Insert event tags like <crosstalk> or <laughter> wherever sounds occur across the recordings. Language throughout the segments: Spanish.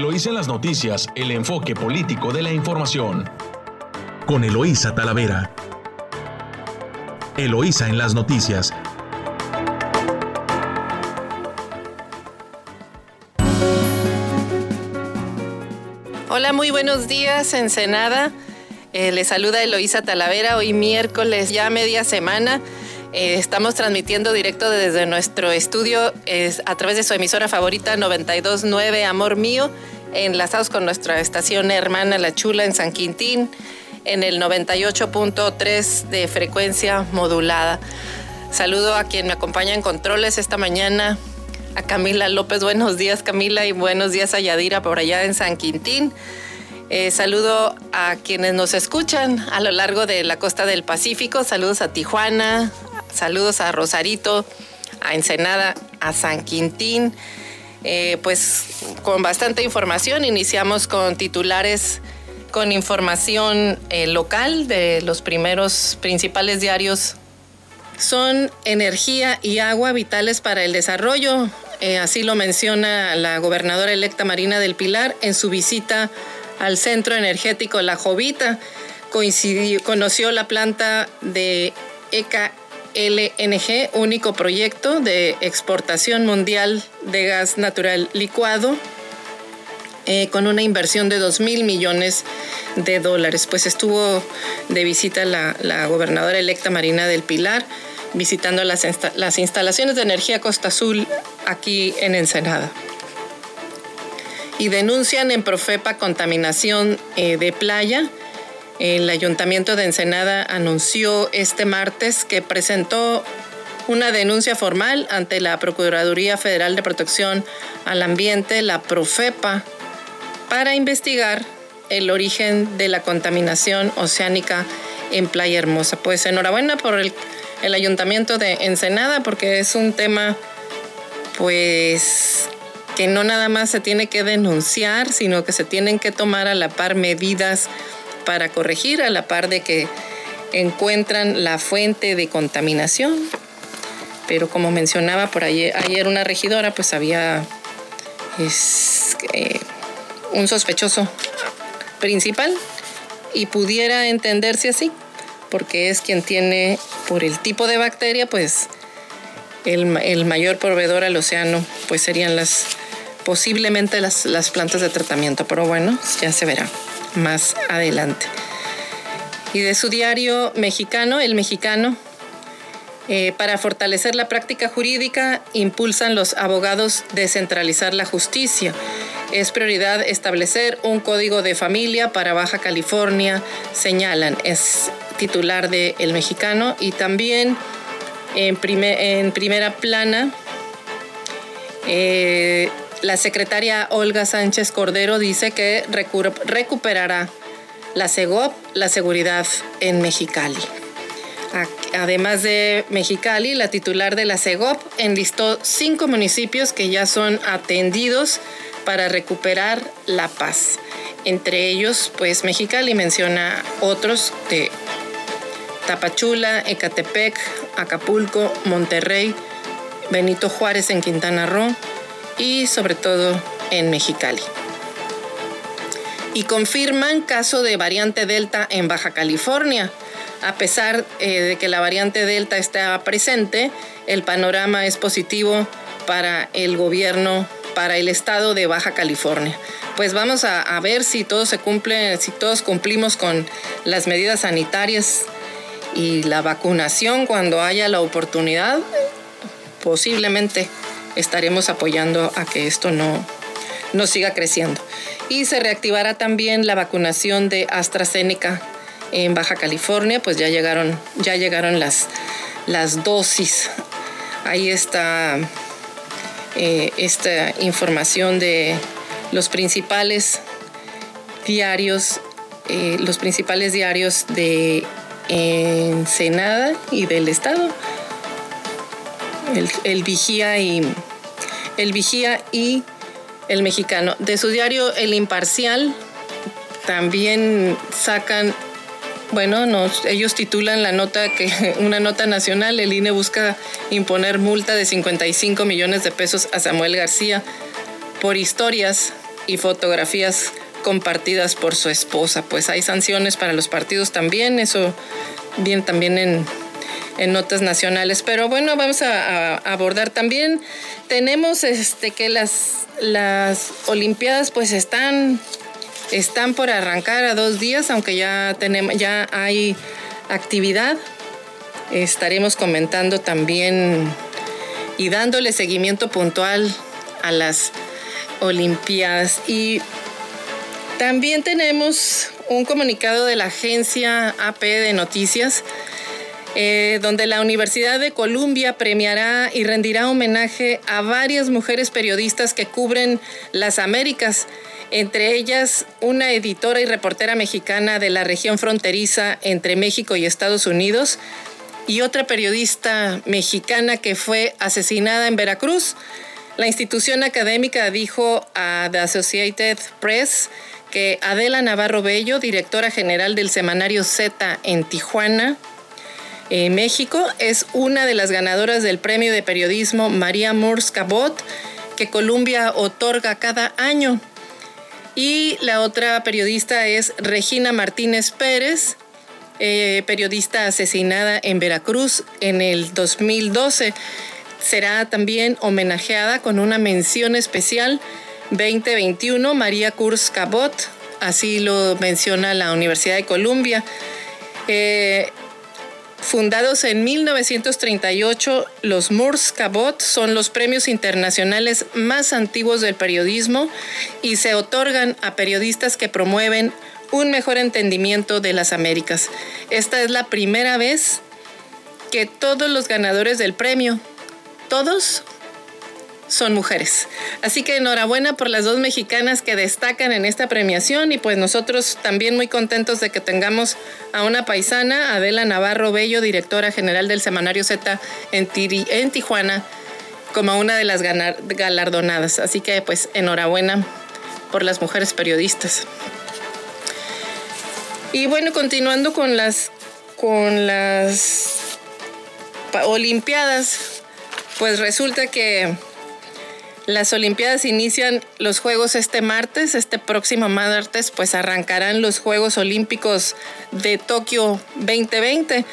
Eloísa en las noticias, el enfoque político de la información. Con Eloísa Talavera. Eloísa en las noticias. Hola, muy buenos días, Ensenada. Eh, les saluda Eloísa Talavera, hoy miércoles, ya media semana. Eh, estamos transmitiendo directo desde nuestro estudio a través de su emisora favorita 929 Amor Mío, enlazados con nuestra estación hermana La Chula en San Quintín, en el 98.3 de frecuencia modulada. Saludo a quien me acompaña en controles esta mañana, a Camila López. Buenos días Camila y buenos días a Yadira por allá en San Quintín. Eh, saludo a quienes nos escuchan a lo largo de la costa del Pacífico. Saludos a Tijuana, saludos a Rosarito, a Ensenada, a San Quintín. Eh, pues con bastante información, iniciamos con titulares con información eh, local de los primeros principales diarios. Son energía y agua vitales para el desarrollo, así lo menciona la gobernadora electa Marina del Pilar en su visita al Centro Energético La Jovita. Coincidió, conoció la planta de ECA LNG, único proyecto de exportación mundial de gas natural licuado, eh, con una inversión de 2 mil millones de dólares. Pues estuvo de visita la, la gobernadora electa Marina del Pilar, visitando las, las instalaciones de energía Costa Azul aquí en Ensenada y denuncian en Profepa contaminación eh, de playa. El ayuntamiento de Ensenada anunció este martes que presentó una denuncia formal ante la Procuraduría Federal de Protección al Ambiente, la Profepa, para investigar el origen de la contaminación oceánica en Playa Hermosa. Pues enhorabuena por el, el ayuntamiento de Ensenada porque es un tema pues que no nada más se tiene que denunciar, sino que se tienen que tomar a la par medidas para corregir, a la par de que encuentran la fuente de contaminación. Pero como mencionaba por ayer, ayer una regidora, pues había un sospechoso principal y pudiera entenderse así, porque es quien tiene, por el tipo de bacteria, pues el, el mayor proveedor al océano, pues serían las posiblemente las, plantas de tratamiento, pero bueno, ya se verá más adelante. Y de su diario mexicano, El Mexicano, eh, para fortalecer la práctica jurídica, impulsan los abogados descentralizar la justicia. Es prioridad establecer un código de familia para Baja California, señalan. Es titular de El Mexicano y también en, en primera plana eh, la secretaria Olga Sánchez Cordero dice que recuperará la CEGOP, la seguridad en Mexicali. Además de Mexicali, la titular de la CEGOP enlistó cinco municipios que ya son atendidos para recuperar la paz. Entre ellos, pues Mexicali menciona otros de Tapachula, Ecatepec, Acapulco, Monterrey, Benito Juárez en Quintana Roo, y sobre todo en Mexicali. Y confirman caso de variante Delta en Baja California. A pesar eh, de que la variante Delta está presente, el panorama es positivo para el gobierno, para el estado de Baja California. Pues vamos a, a ver si todo se cumple, si todos cumplimos con las medidas sanitarias y la vacunación cuando haya la oportunidad, posiblemente estaremos apoyando a que esto no, no siga creciendo. Y se reactivará también la vacunación de AstraZeneca en Baja California, pues ya llegaron, ya llegaron las, las dosis. Ahí está eh, esta información de los principales diarios, eh, los principales diarios de Ensenada y del Estado el, Vigía y el Vigía y el Mexicano. De su diario El Imparcial también sacan, bueno, ellos titulan la nota que <laughs> una nota nacional, el INE busca imponer multa de 55 millones de pesos a Samuel García por historias y fotografías compartidas por su esposa. Pues hay sanciones para los partidos también, eso bien también en, notas nacionales. Pero bueno, vamos a, abordar también. Tenemos este que las, las Olimpiadas pues están, están por arrancar a dos días, aunque ya tenemos, ya hay actividad. Estaremos comentando también y dándole seguimiento puntual a las Olimpiadas. Y también tenemos un comunicado de la agencia AP de Noticias, eh, donde la Universidad de Columbia premiará y rendirá homenaje a varias mujeres periodistas que cubren las Américas, entre ellas una editora y reportera mexicana de la región fronteriza entre México y Estados Unidos, y otra periodista mexicana que fue asesinada en Veracruz. La institución académica dijo a The Associated Press que Adela Navarro Bello, directora general del semanario Z en Tijuana, eh, México, es una de las ganadoras del premio de periodismo María Murs Cabot, que Colombia otorga cada año. Y la otra periodista es Regina Martínez Pérez, eh, periodista asesinada en Veracruz en el 2012. Será también homenajeada con una mención especial 2021, María Kurz Cabot, así lo menciona la Universidad de Columbia. Eh, fundados en 1938, los Moores Cabot son los premios internacionales más antiguos del periodismo y se otorgan a periodistas que promueven un mejor entendimiento de las Américas. Esta es la primera vez que todos los ganadores del premio, todos son mujeres. Así que enhorabuena por las dos mexicanas que destacan en esta premiación y pues nosotros también muy contentos de que tengamos a una paisana, Adela Navarro Bello, directora general del Semanario Z en, Tijuana, como una de las galardonadas. Así que pues enhorabuena por las mujeres periodistas. Y bueno, continuando con las con las Olimpiadas, pues resulta que las Olimpiadas inician los Juegos este martes, este próximo martes pues arrancarán los Juegos Olímpicos de Tokio 2020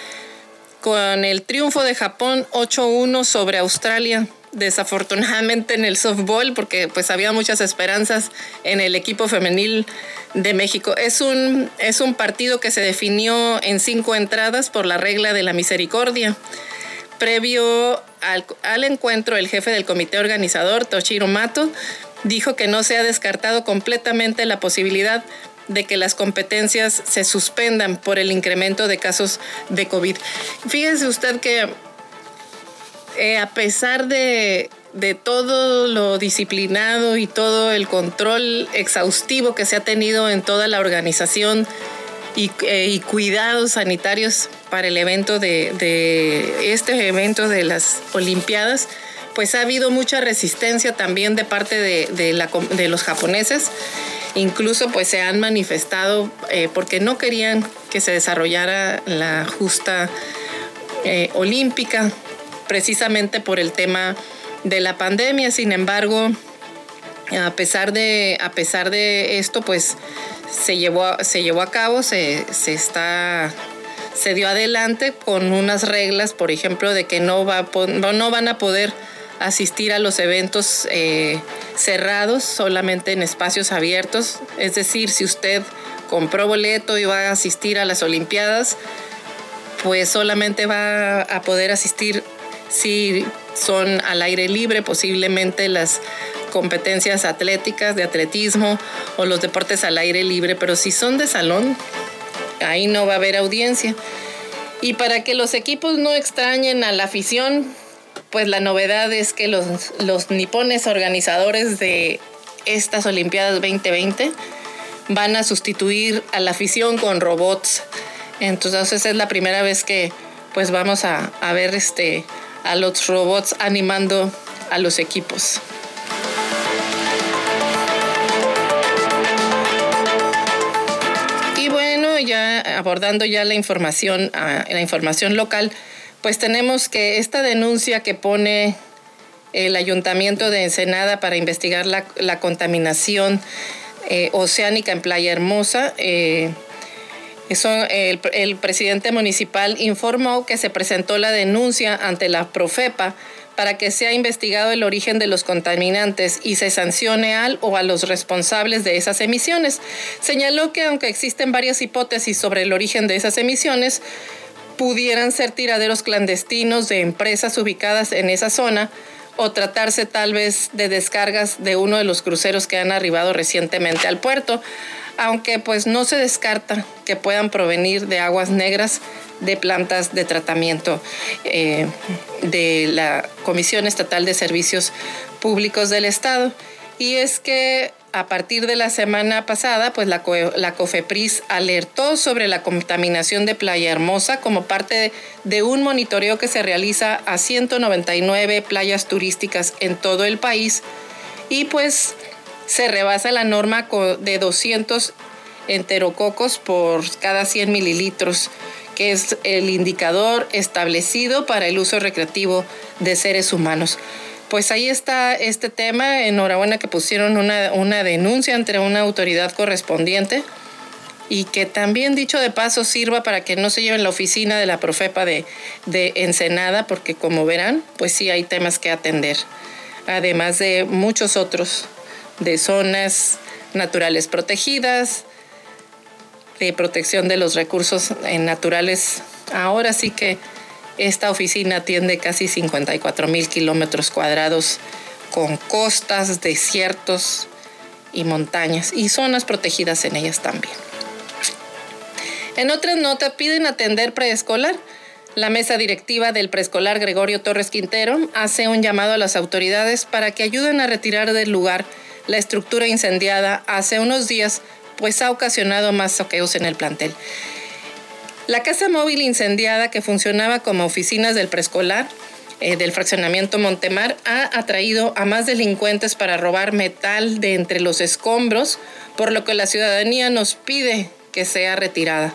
con el triunfo de Japón 8-1 sobre Australia. Desafortunadamente en el softball porque pues había muchas esperanzas en el equipo femenil de México. Es un, es un partido que se definió en cinco entradas por la regla de la misericordia. Previo al, encuentro, el jefe del comité organizador, Toshiro Mato, dijo que no se ha descartado completamente la posibilidad de que las competencias se suspendan por el incremento de casos de COVID. Fíjese usted que eh, a pesar de, todo lo disciplinado y todo el control exhaustivo que se ha tenido en toda la organización y, eh, y cuidados sanitarios para el evento de, este evento de las Olimpiadas, pues ha habido mucha resistencia también de parte de, los japoneses. Incluso pues se han manifestado eh, porque no querían que se desarrollara la justa eh, olímpica, precisamente por el tema de la pandemia. Sin embargo, a pesar de, a pesar de esto, pues se llevó, se llevó a cabo, se, se está se dio adelante con unas reglas, por ejemplo, de que no, va, no van a poder asistir a los eventos eh, cerrados, solamente en espacios abiertos. Es decir, si usted compró boleto y va a asistir a las Olimpiadas, pues solamente va a poder asistir si son al aire libre, posiblemente las competencias atléticas, de atletismo o los deportes al aire libre, pero si son de salón, ahí no va a haber audiencia. Y para que los equipos no extrañen a la afición, pues la novedad es que los, los nipones organizadores de estas Olimpiadas 2020 van a sustituir a la afición con robots. Entonces es la primera vez que pues vamos a, a ver este, a los robots animando a los equipos. Abordando ya la información, ah, la información local, pues tenemos que esta denuncia que pone el ayuntamiento de Ensenada para investigar la, contaminación eh, oceánica en Playa Hermosa. Eh, el, el, presidente municipal informó que se presentó la denuncia ante la Profepa para que sea investigado el origen de los contaminantes y se sancione al o a los responsables de esas emisiones. Señaló que aunque existen varias hipótesis sobre el origen de esas emisiones, pudieran ser tiraderos clandestinos de empresas ubicadas en esa zona o tratarse tal vez de descargas de uno de los cruceros que han arribado recientemente al puerto, aunque pues no se descarta que puedan provenir de aguas negras de plantas de tratamiento eh, de la Comisión Estatal de Servicios Públicos del Estado. Y es que a partir de la semana pasada, pues la, la, COFEPRIS alertó sobre la contaminación de Playa Hermosa como parte de, un monitoreo que se realiza a 199 playas turísticas en todo el país y pues se rebasa la norma de 200 enterococos por cada 100 mililitros, que es el indicador establecido para el uso recreativo de seres humanos pues ahí está este tema. Enhorabuena que pusieron una, denuncia ante una autoridad correspondiente y que también, dicho de paso, sirva para que no se lleven la oficina de la Profepa de, de Ensenada, porque como verán, pues sí hay temas que atender, además de muchos otros, de zonas naturales protegidas, de protección de los recursos naturales. Ahora sí que esta oficina atiende casi 54 mil kilómetros cuadrados con costas, desiertos y montañas y zonas protegidas en ellas también. En otra nota, piden atender preescolar. La mesa directiva del preescolar Gregorio Torres Quintero hace un llamado a las autoridades para que ayuden a retirar del lugar la estructura incendiada hace unos días, pues ha ocasionado más saqueos en el plantel. La casa móvil incendiada que funcionaba como oficinas del preescolar eh, del fraccionamiento Montemar ha atraído a más delincuentes para robar metal de entre los escombros, por lo que la ciudadanía nos pide que sea retirada.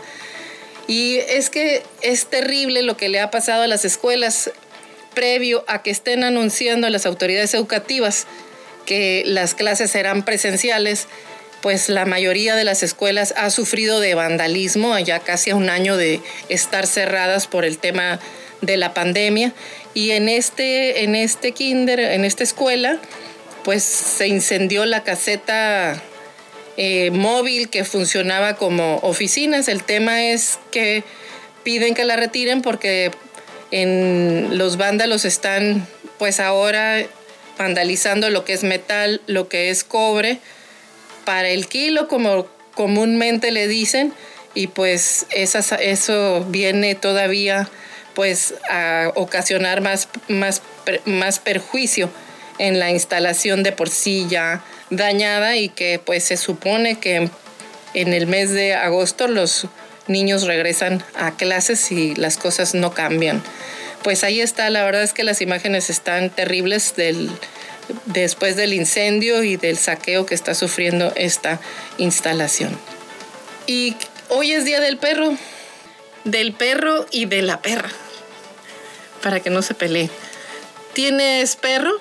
Y es que es terrible lo que le ha pasado a las escuelas previo a que estén anunciando las autoridades educativas que las clases serán presenciales pues la mayoría de las escuelas ha sufrido de vandalismo, allá casi a un año de estar cerradas por el tema de la pandemia. Y en este, en este kinder, en esta escuela, pues se incendió la caseta eh, móvil que funcionaba como oficinas. El tema es que piden que la retiren porque en los vándalos están pues ahora vandalizando lo que es metal, lo que es cobre, para el kilo, como comúnmente le dicen, y pues eso viene todavía pues a ocasionar más, más, más perjuicio en la instalación de por sí ya dañada y que pues se supone que en el mes de agosto los niños regresan a clases y las cosas no cambian. Pues ahí está, la verdad es que las imágenes están terribles del, después del incendio y del saqueo que está sufriendo esta instalación. Y hoy es Día del Perro, del perro y de la perra, para que no se peleen. ¿Tienes perro?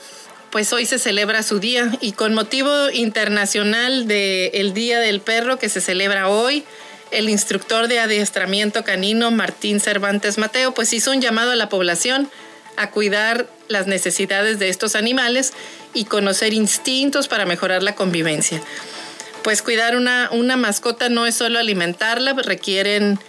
Pues hoy se celebra su día y con motivo internacional del Día del Perro que se celebra hoy, el instructor de adiestramiento canino Martín Cervantes Mateo pues hizo un llamado a la población a cuidar las necesidades de estos animales y conocer instintos para mejorar la convivencia. Pues cuidar una, una mascota no es solo alimentarla, requieren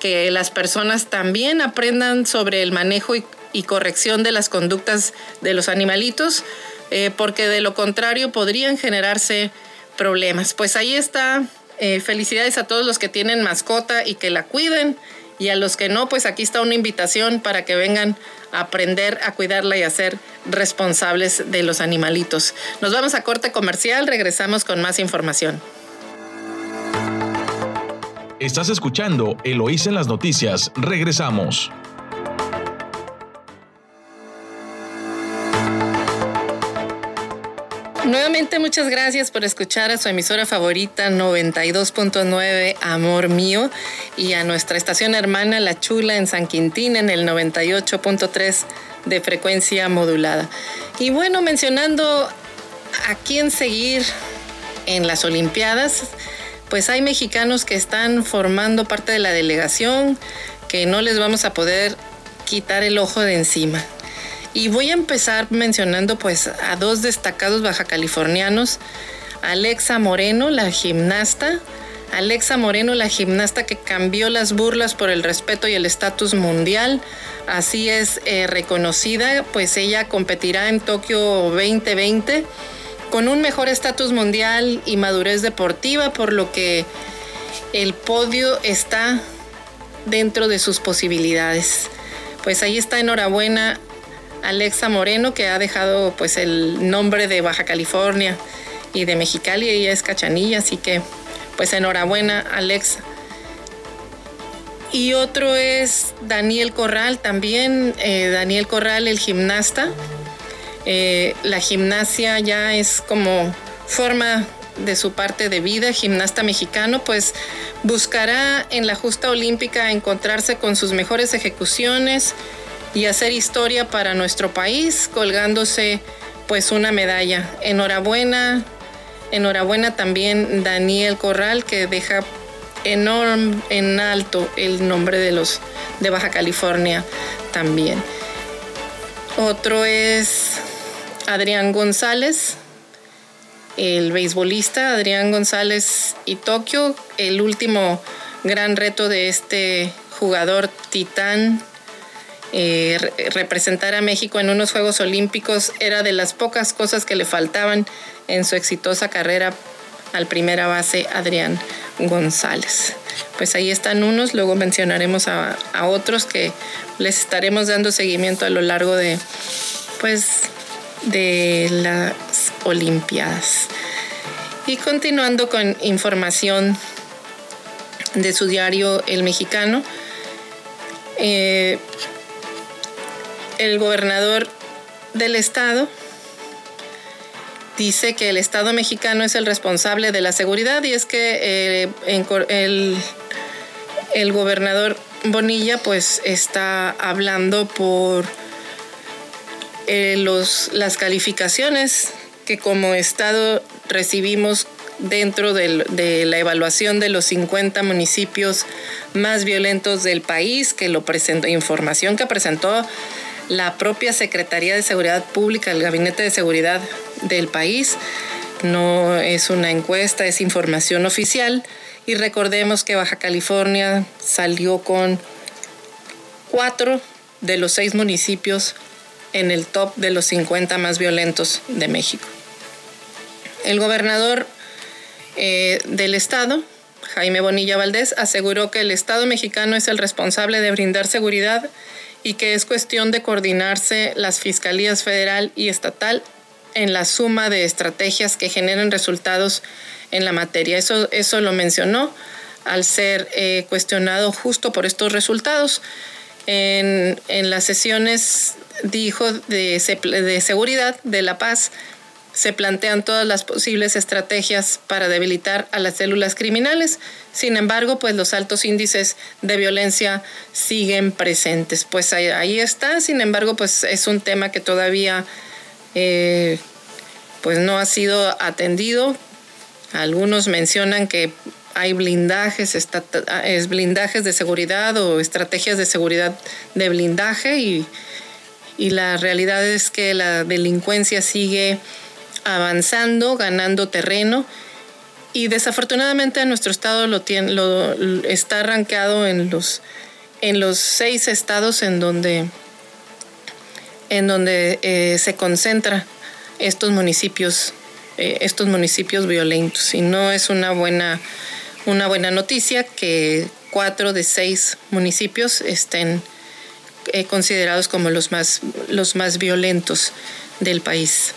que las personas también aprendan sobre el manejo y, corrección de las conductas de los animalitos, eh, porque de lo contrario podrían generarse problemas. Pues ahí está. Eh, felicidades a todos los que tienen mascota y que la cuiden. Y a los que no, pues aquí está una invitación para que vengan a aprender a cuidarla y a ser responsables de los animalitos. Nos vamos a corte comercial, regresamos con más información. Estás escuchando Eloís en las noticias, regresamos. Nuevamente muchas gracias por escuchar a su emisora favorita 92.9 Amor Mío y a nuestra estación hermana La Chula en San Quintín en el 98.3 de frecuencia modulada. Y bueno, mencionando a quién seguir en las Olimpiadas, pues hay mexicanos que están formando parte de la delegación que no les vamos a poder quitar el ojo de encima. Y voy a empezar mencionando pues a dos destacados baja californianos, Alexa Moreno, la gimnasta, Alexa Moreno, la gimnasta que cambió las burlas por el respeto y el estatus mundial. Así es eh, reconocida, pues ella competirá en Tokio 2020 con un mejor estatus mundial y madurez deportiva, por lo que el podio está dentro de sus posibilidades. Pues ahí está, enhorabuena Alexa Moreno, que ha dejado pues el nombre de Baja California y de Mexicali, ella es Cachanilla, así que pues enhorabuena Alexa. Y otro es Daniel Corral, también eh, Daniel Corral, el gimnasta. Eh, la gimnasia ya es como forma de su parte de vida, gimnasta mexicano, pues buscará en la justa olímpica encontrarse con sus mejores ejecuciones y hacer historia para nuestro país, colgándose pues una medalla. Enhorabuena, enhorabuena también Daniel Corral que deja en alto el nombre de los de Baja California también. Otro es Adrián González, el beisbolista Adrián González y Tokio, el último gran reto de este jugador titán. Eh, representar a México en unos Juegos Olímpicos era de las pocas cosas que le faltaban en su exitosa carrera al primera base Adrián González. Pues ahí están unos, luego mencionaremos a, a otros que les estaremos dando seguimiento a lo largo de pues de las Olimpiadas. Y continuando con información de su diario El Mexicano, eh, el gobernador del estado dice que el Estado mexicano es el responsable de la seguridad y es que eh, el, el, gobernador Bonilla pues está hablando por eh, los, las calificaciones que como Estado recibimos dentro de, la evaluación de los 50 municipios más violentos del país, que lo presentó, información que presentó la propia Secretaría de Seguridad Pública, el Gabinete de Seguridad del país. No es una encuesta, es información oficial. Y recordemos que Baja California salió con cuatro de los seis municipios en el top de los 50 más violentos de México. El gobernador eh, del estado, Jaime Bonilla Valdés, aseguró que el Estado mexicano es el responsable de brindar seguridad y que es cuestión de coordinarse las fiscalías federal y estatal en la suma de estrategias que generen resultados en la materia. Eso, eso lo mencionó al ser eh, cuestionado justo por estos resultados. En, en las sesiones dijo de, de seguridad, de la paz, se plantean todas las posibles estrategias para debilitar a las células criminales. Sin embargo, pues los altos índices de violencia siguen presentes. Pues ahí, está. Sin embargo, pues es un tema que todavía eh, pues no ha sido atendido. Algunos mencionan que hay blindajes, es blindajes de seguridad o estrategias de seguridad de blindaje y y la realidad es que la delincuencia sigue avanzando, ganando terreno y desafortunadamente nuestro estado lo, tiene, lo está arrancado en los, en los seis estados en donde, en donde eh, se concentra estos municipios, eh, estos municipios violentos y no es una buena, una buena noticia que cuatro de seis municipios estén eh, considerados como los más, los más violentos del país.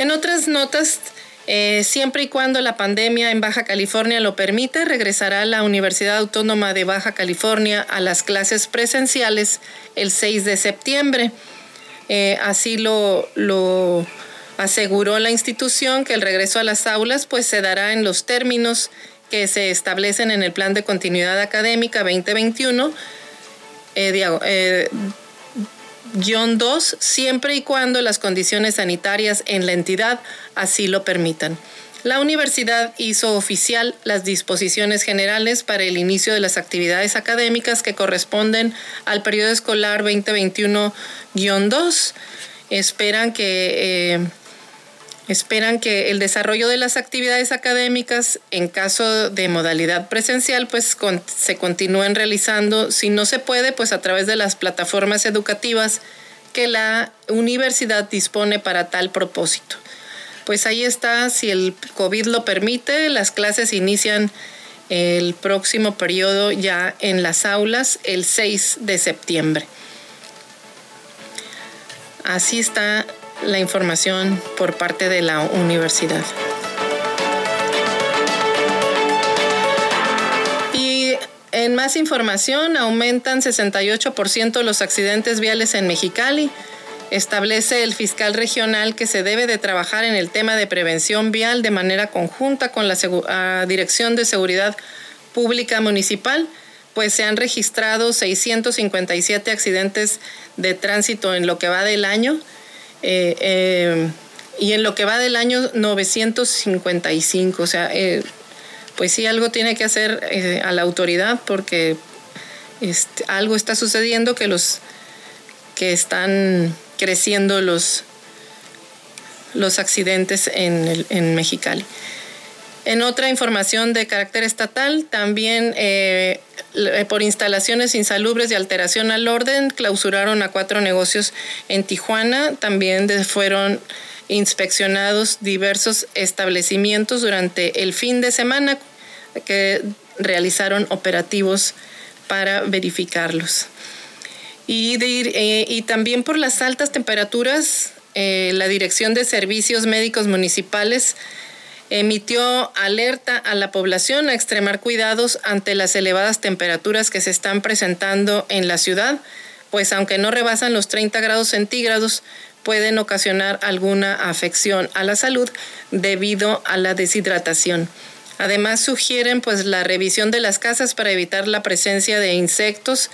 En otras notas, eh, siempre y cuando la pandemia en Baja California lo permita, regresará la Universidad Autónoma de Baja California a las clases presenciales el 6 de septiembre. Eh, así lo, aseguró la institución que el regreso a las aulas pues se dará en los términos que se establecen en el Plan de Continuidad Académica 2021 eh, 2 siempre y cuando las condiciones sanitarias en la entidad así lo permitan. La universidad hizo oficial las disposiciones generales para el inicio de las actividades académicas que corresponden al periodo escolar 2021-2. Esperan que... Eh, esperan que el desarrollo de las actividades académicas, en caso de modalidad presencial, pues se continúen realizando, si no se puede, pues a través de las plataformas educativas que la universidad dispone para tal propósito. Pues ahí está, si el COVID lo permite, las clases inician el próximo periodo ya en las aulas el 6 de septiembre. Así está la información por parte de la universidad. Y en más información, aumentan 68% los accidentes viales en Mexicali. Establece el fiscal regional que se debe de trabajar en el tema de prevención vial de manera conjunta con la Dirección de Seguridad Pública Municipal, pues se han registrado 657 accidentes de tránsito en lo que va del año eh, eh, y en lo que va del año 955, o sea, eh, pues sí, algo tiene que hacer a la autoridad porque este, algo está sucediendo que los que están creciendo los, los accidentes en, en Mexicali. En otra información de carácter estatal, también por instalaciones insalubres y alteración al orden, clausuraron a cuatro negocios en Tijuana. También fueron inspeccionados diversos establecimientos durante el fin de semana que realizaron operativos para verificarlos. Y, eh, también por las altas temperaturas, eh, la Dirección de Servicios Médicos Municipales emitió alerta a la población a extremar cuidados ante las elevadas temperaturas que se están presentando en la ciudad, pues aunque no rebasan los 30 grados centígrados, pueden ocasionar alguna afección a la salud debido a la deshidratación. Además sugieren pues la revisión de las casas para evitar la presencia de insectos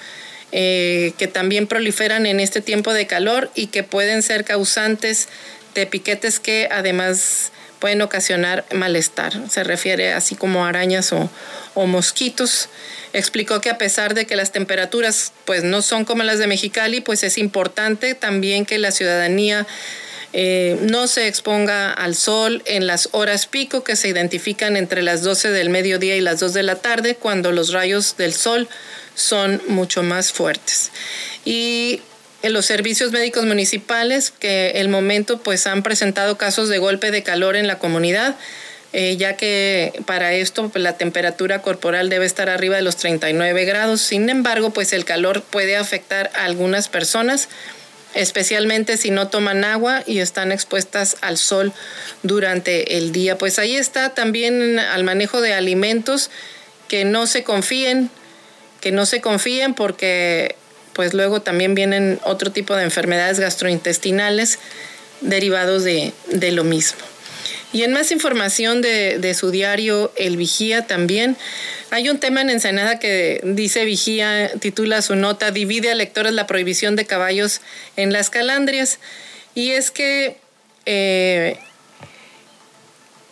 eh, que también proliferan en este tiempo de calor y que pueden ser causantes de piquetes que además pueden ocasionar malestar. Se refiere así como arañas o, mosquitos. Explicó que a pesar de que las temperaturas pues no son como las de Mexicali, pues es importante también que la ciudadanía eh, no se exponga al sol en las horas pico que se identifican entre las 12 del mediodía y las 2 de la tarde, cuando los rayos del sol son mucho más fuertes. Y en los servicios médicos municipales que el momento pues han presentado casos de golpe de calor en la comunidad. Eh, ya que para esto pues, la temperatura corporal debe estar arriba de los 39 grados. Sin embargo, pues el calor puede afectar a algunas personas, especialmente si no toman agua y están expuestas al sol durante el día. Pues ahí está también al manejo de alimentos, que no se confíen, que no se confíen porque pues luego también vienen otro tipo de enfermedades gastrointestinales derivados de, lo mismo. Y en más información de, su diario El Vigía también, hay un tema en Ensenada que dice Vigía, titula su nota, divide a lectores la prohibición de caballos en las calandrias. Y es que eh,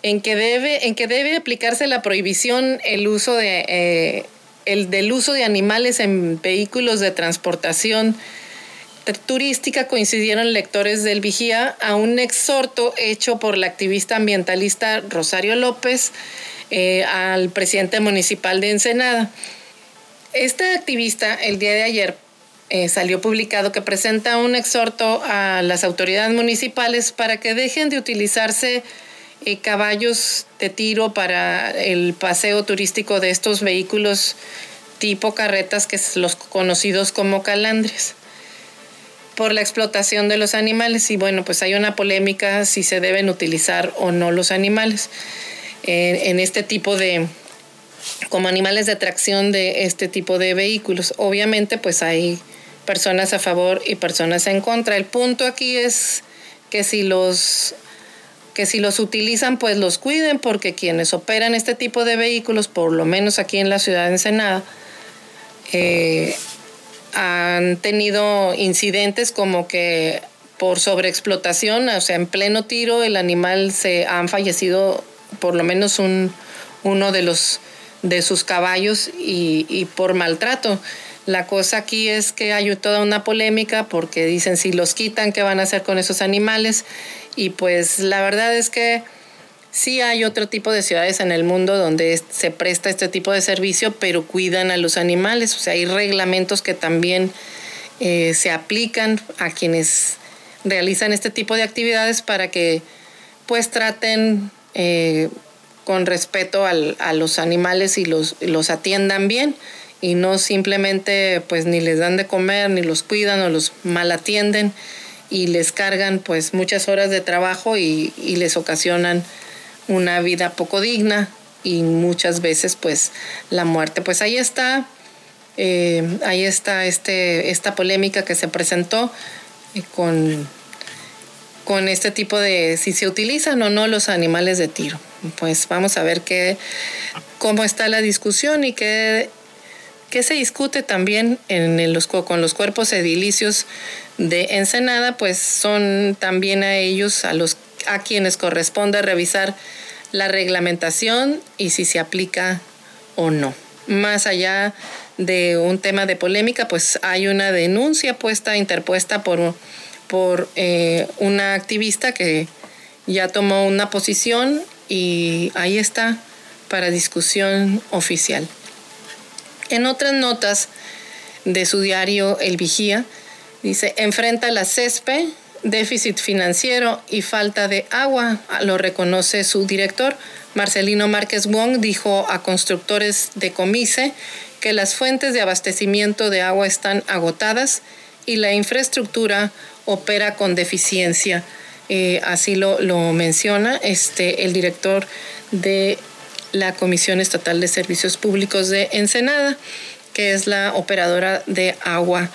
en que debe, en que debe aplicarse la prohibición el uso de eh, el del uso de animales en vehículos de transportación turística coincidieron lectores del Vigía a un exhorto hecho por la activista ambientalista Rosario López eh, al presidente municipal de Ensenada. Esta activista el día de ayer eh, salió publicado que presenta un exhorto a las autoridades municipales para que dejen de utilizarse eh, caballos de tiro para el paseo turístico de estos vehículos tipo carretas que son los conocidos como calandres por la explotación de los animales. Y bueno pues hay una polémica si se deben utilizar o no los animales en este tipo de como animales de tracción de este tipo de vehículos. Obviamente pues hay personas a favor y personas en contra. El punto aquí es que si los que si los utilizan pues los cuiden porque quienes operan este tipo de vehículos, por lo menos aquí en la ciudad de Ensenada, eh, han tenido incidentes como que por sobreexplotación, o sea, en pleno tiro el animal se han fallecido por lo menos un, uno de los de sus caballos y, y por maltrato. La cosa aquí es que hay toda una polémica porque dicen si los quitan, ¿qué van a hacer con esos animales? Y pues la verdad es que sí hay otro tipo de ciudades en el mundo donde se presta este tipo de servicio, pero cuidan a los animales. O sea, hay reglamentos que también eh, se aplican a quienes realizan este tipo de actividades para que pues traten eh, con respeto a los animales y los, los atiendan bien y no simplemente pues ni les dan de comer, ni los cuidan o los mal atienden y les cargan pues muchas horas de trabajo y, les ocasionan una vida poco digna y muchas veces pues la muerte. Pues ahí está, eh, ahí está este, esta polémica que se presentó eh, con, con este tipo de si se utilizan o no los animales de tiro. Pues vamos a ver qué, cómo está la discusión y qué que se discute también en los, con los cuerpos edilicios de Ensenada, pues son también a ellos, a, los, a quienes corresponde revisar la reglamentación y si se aplica o no. Más allá de un tema de polémica, pues hay una denuncia puesta, interpuesta por, por eh, una activista que ya tomó una posición y ahí está para discusión oficial. En otras notas de su diario El Vigía, dice, enfrenta la CESPE, déficit financiero y falta de agua, lo reconoce su director. Marcelino Márquez Wong dijo a constructores de Comice que las fuentes de abastecimiento de agua están agotadas y la infraestructura opera con deficiencia. Eh, así lo, lo, menciona este, el director de la Comisión Estatal de Servicios Públicos de Ensenada, que es la operadora de agua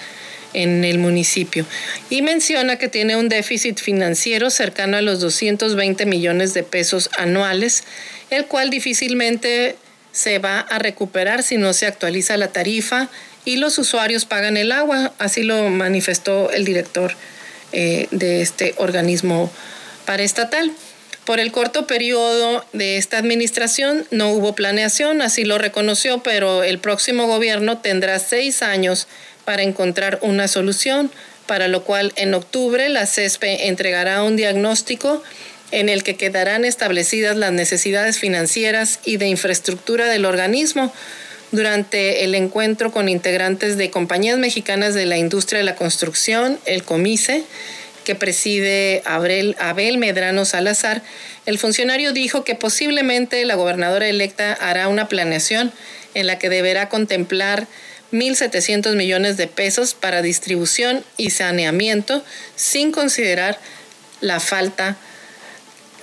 en el municipio. Y menciona que tiene un déficit financiero cercano a los 220 millones de pesos anuales, el cual difícilmente se va a recuperar si no se actualiza la tarifa y los usuarios pagan el agua. Así lo manifestó el director eh, de este organismo paraestatal. Por el corto periodo de esta administración no hubo planeación, así lo reconoció, pero el próximo gobierno tendrá seis años para encontrar una solución, para lo cual en octubre la CESPE entregará un diagnóstico en el que quedarán establecidas las necesidades financieras y de infraestructura del organismo. Durante el encuentro con integrantes de compañías mexicanas de la industria de la construcción, el COMICE, que preside Abel, Medrano Salazar, el funcionario dijo que posiblemente la gobernadora electa hará una planeación en la que deberá contemplar 1.700 millones de pesos para distribución y saneamiento sin considerar la falta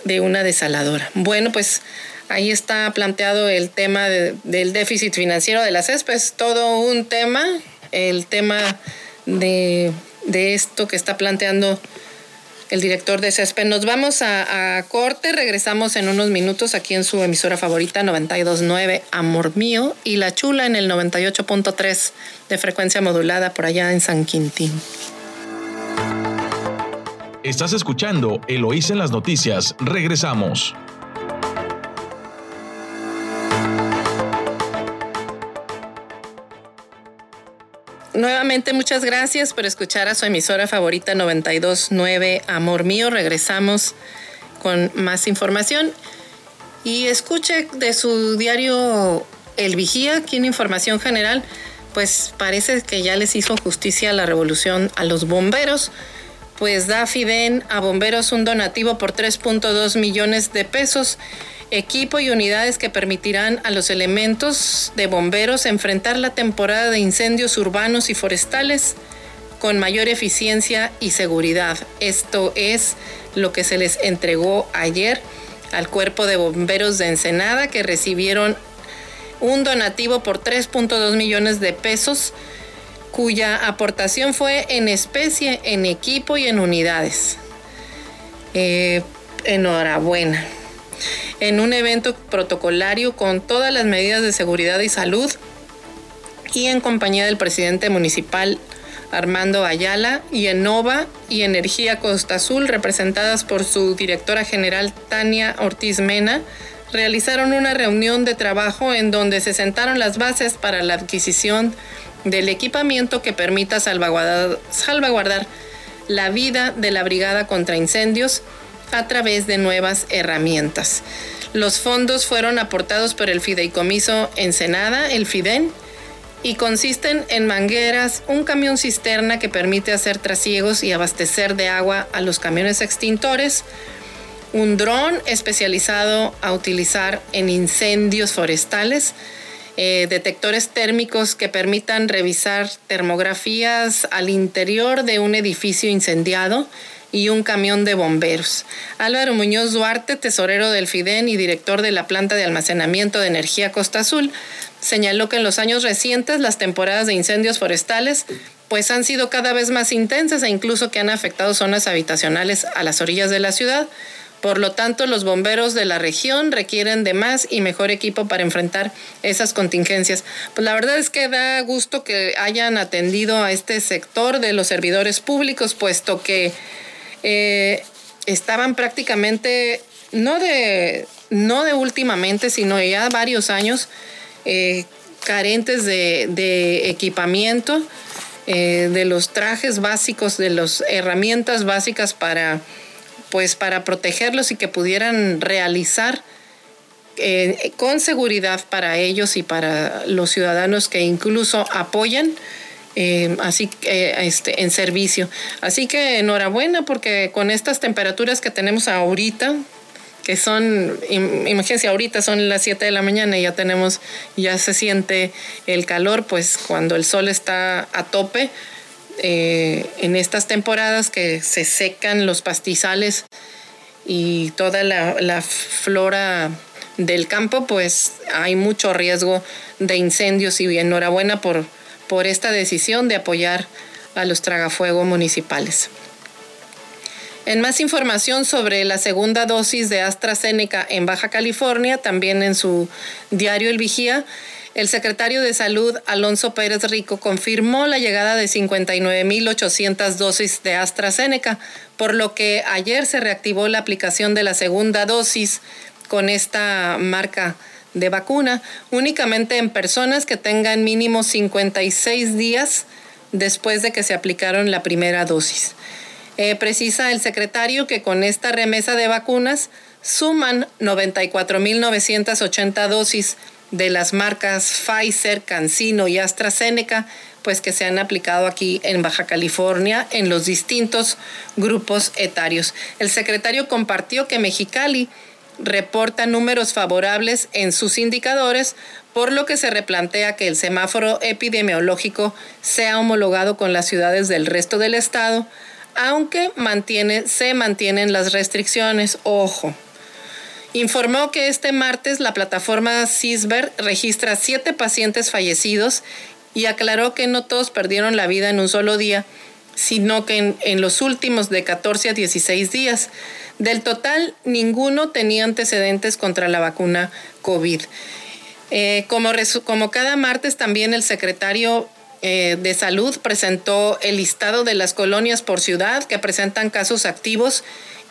de una desaladora. Bueno, pues ahí está planteado el tema del déficit financiero de las CESPES, todo un tema, el tema de de esto que está planteando el director de CESPE. Nos vamos a, corte, regresamos en unos minutos aquí en su emisora favorita 929 Amor Mío y La Chula en el 98.3 de frecuencia modulada por allá en San Quintín. Estás escuchando Eloís en las noticias. Regresamos. Nuevamente muchas gracias por escuchar a su emisora favorita 929 Amor Mío. Regresamos con más información y escuche de su diario El Vigía, aquí en Información General, pues parece que ya les hizo justicia la revolución a los bomberos, pues da Fiden a bomberos un donativo por 3.2 millones de pesos equipo y unidades que permitirán a los elementos de bomberos enfrentar la temporada de incendios urbanos y forestales con mayor eficiencia y seguridad. Esto es lo que se les entregó ayer al cuerpo de bomberos de Ensenada que recibieron un donativo por 3.2 millones de pesos cuya aportación fue en especie, en equipo y en unidades. Eh, enhorabuena en un evento protocolario con todas las medidas de seguridad y salud y en compañía del presidente municipal Armando Ayala y Enova y Energía Costa Azul, representadas por su directora general Tania Ortiz Mena, realizaron una reunión de trabajo en donde se sentaron las bases para la adquisición del equipamiento que permita salvaguardar, la vida de la Brigada contra Incendios a través de nuevas herramientas. Los fondos fueron aportados por el Fideicomiso Ensenada, el FIDEN, y consisten en mangueras, un camión cisterna que permite hacer trasiegos y abastecer de agua a los camiones extintores, un dron especializado a utilizar en incendios forestales, eh, detectores térmicos que permitan revisar termografías al interior de un edificio incendiado y un camión de bomberos. Álvaro Muñoz Duarte, tesorero del FIDEN y director de la planta de almacenamiento de energía Costa Azul, señaló que en los años recientes las temporadas de incendios forestales pues han sido cada vez más intensas e incluso que han afectado zonas habitacionales a las orillas de la ciudad. Por lo tanto, los bomberos de la región requieren de más y mejor equipo para enfrentar esas contingencias. Pues la verdad es que da gusto que hayan atendido a este sector de los servidores públicos, puesto que eh, estaban prácticamente, no de, no de últimamente, sino ya varios años, eh, carentes de, equipamiento, eh, de los trajes básicos, de las herramientas básicas para pues para protegerlos y que pudieran realizar eh, con seguridad para ellos y para los ciudadanos que incluso apoyan eh, así este, en servicio. Así que enhorabuena porque con estas temperaturas que tenemos ahorita, que son, imagínense, ahorita son las 7 de la mañana y ya tenemos, ya se siente el calor, pues cuando el sol está a tope, eh, en estas temporadas que se secan los pastizales y toda la, flora del campo, pues hay mucho riesgo de incendios y enhorabuena por, por esta decisión de apoyar a los tragafuego municipales. En más información sobre la segunda dosis de AstraZeneca en Baja California, también en su diario El Vigía, el secretario de Salud, Alonso Pérez Rico, confirmó la llegada de 59.800 dosis de AstraZeneca, por lo que ayer se reactivó la aplicación de la segunda dosis con esta marca de vacuna únicamente en personas que tengan mínimo 56 días después de que se aplicaron la primera dosis. Eh, precisa el secretario que con esta remesa de vacunas suman 94.980 dosis de las marcas Pfizer, CanSino y AstraZeneca, pues que se han aplicado aquí en Baja California en los distintos grupos etarios. El secretario compartió que Mexicali reporta números favorables en sus indicadores, por lo que se replantea que el semáforo epidemiológico sea homologado con las ciudades del resto del estado, aunque mantiene, se mantienen las restricciones. Ojo, informó que este martes la plataforma CISBER registra siete pacientes fallecidos y aclaró que no todos perdieron la vida en un solo día, sino que en, los últimos de 14 a 16 días. Del total, ninguno tenía antecedentes contra la vacuna COVID. Eh, como, como, cada martes, también el secretario eh, de Salud presentó el listado de las colonias por ciudad que presentan casos activos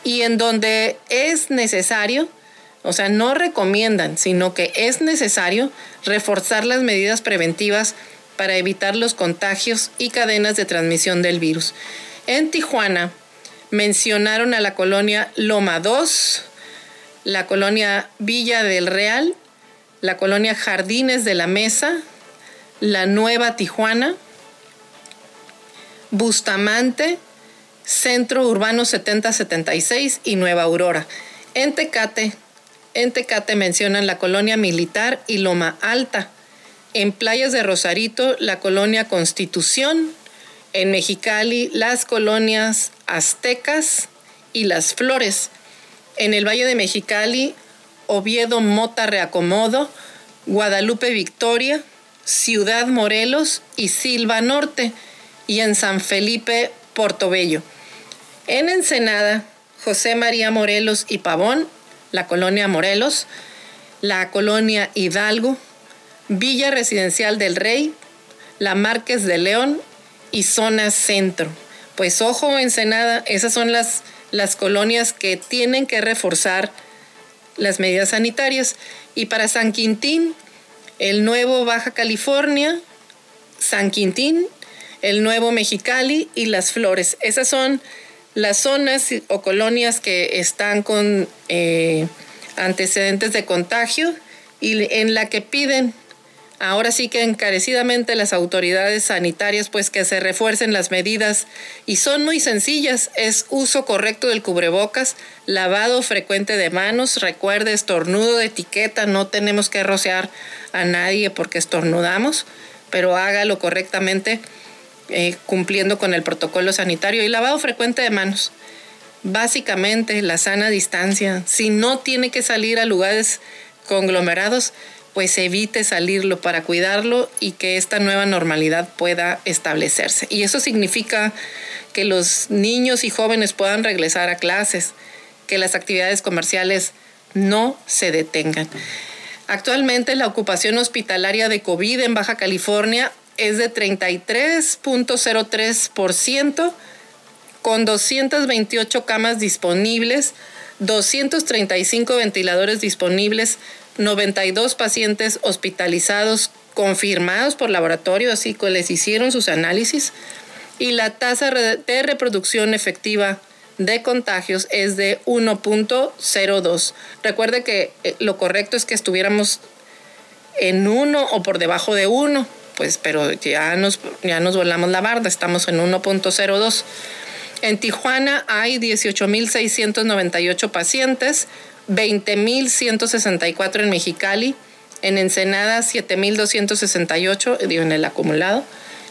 y en donde es necesario o sea, no recomiendan, sino que es necesario reforzar las medidas preventivas para evitar los contagios y cadenas de transmisión del virus. En Tijuana mencionaron a la colonia Loma 2, la colonia Villa del Real, la colonia Jardines de la Mesa, la Nueva Tijuana, Bustamante, Centro Urbano 7076 y Nueva Aurora. En Tecate en Tecate mencionan la colonia militar y Loma Alta. En Playas de Rosarito, la colonia Constitución. En Mexicali, las colonias Aztecas y Las Flores. En el Valle de Mexicali, Oviedo Mota Reacomodo, Guadalupe Victoria, Ciudad Morelos y Silva Norte. Y en San Felipe, Portobello. En Ensenada, José María Morelos y Pavón la colonia Morelos, la colonia Hidalgo, Villa Residencial del Rey, la Márquez de León y zona centro. Pues ojo, Ensenada, esas son las, las colonias que tienen que reforzar las medidas sanitarias. Y para San Quintín, el nuevo Baja California, San Quintín, el nuevo Mexicali y Las Flores. Esas son las zonas o colonias que están con eh, antecedentes de contagio y en la que piden ahora sí que encarecidamente las autoridades sanitarias pues que se refuercen las medidas. Y son muy sencillas, es uso correcto del cubrebocas, lavado frecuente de manos, recuerde estornudo de etiqueta, no tenemos que rociar a nadie porque estornudamos, pero hágalo correctamente eh, cumpliendo con el protocolo sanitario y lavado frecuente de manos. Básicamente la sana distancia, si no tiene que salir a lugares conglomerados, pues evite salirlo para cuidarlo y que esta nueva normalidad pueda establecerse. Y eso significa que los niños y jóvenes puedan regresar a clases, que las actividades comerciales no se detengan. Actualmente la ocupación hospitalaria de COVID en Baja California es de 33.03% con 228 camas disponibles, 235 ventiladores disponibles, 92 pacientes hospitalizados confirmados por laboratorio, así que les hicieron sus análisis, y la tasa de reproducción efectiva de contagios es de 1.02. Recuerde que eh, lo correcto es que estuviéramos en 1 o por debajo de 1, pues, pero ya nos, ya nos volamos la barda, estamos en 1.02. En Tijuana hay 18.698 pacientes, 20.164 en Mexicali, en Ensenada 7.268, digo en el acumulado,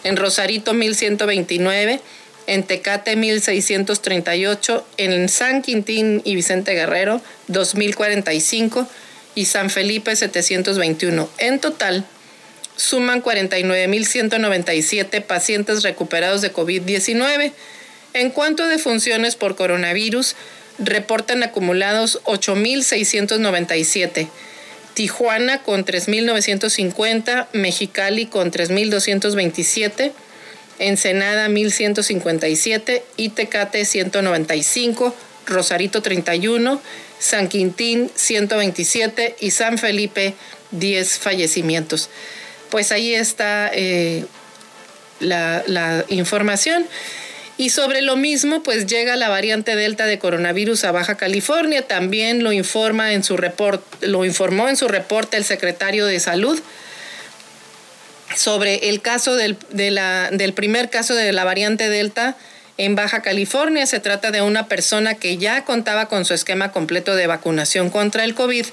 en Rosarito 1.129, en Tecate 1.638, en San Quintín y Vicente Guerrero 2.045 y San Felipe 721. En total, suman 49.197 pacientes recuperados de COVID-19. En cuanto a defunciones por coronavirus, reportan acumulados 8.697. Tijuana con 3.950, Mexicali con 3.227, Ensenada 1.157, Itecate 195, Rosarito 31, San Quintín 127 y San Felipe 10 fallecimientos. Pues ahí está eh, la, información. Y sobre lo mismo, pues llega la variante Delta de coronavirus a Baja California. También lo informa en su reporte, lo informó en su reporte el secretario de Salud sobre el caso del, del primer caso de la variante Delta en Baja California. Se trata de una persona que ya contaba con su esquema completo de vacunación contra el COVID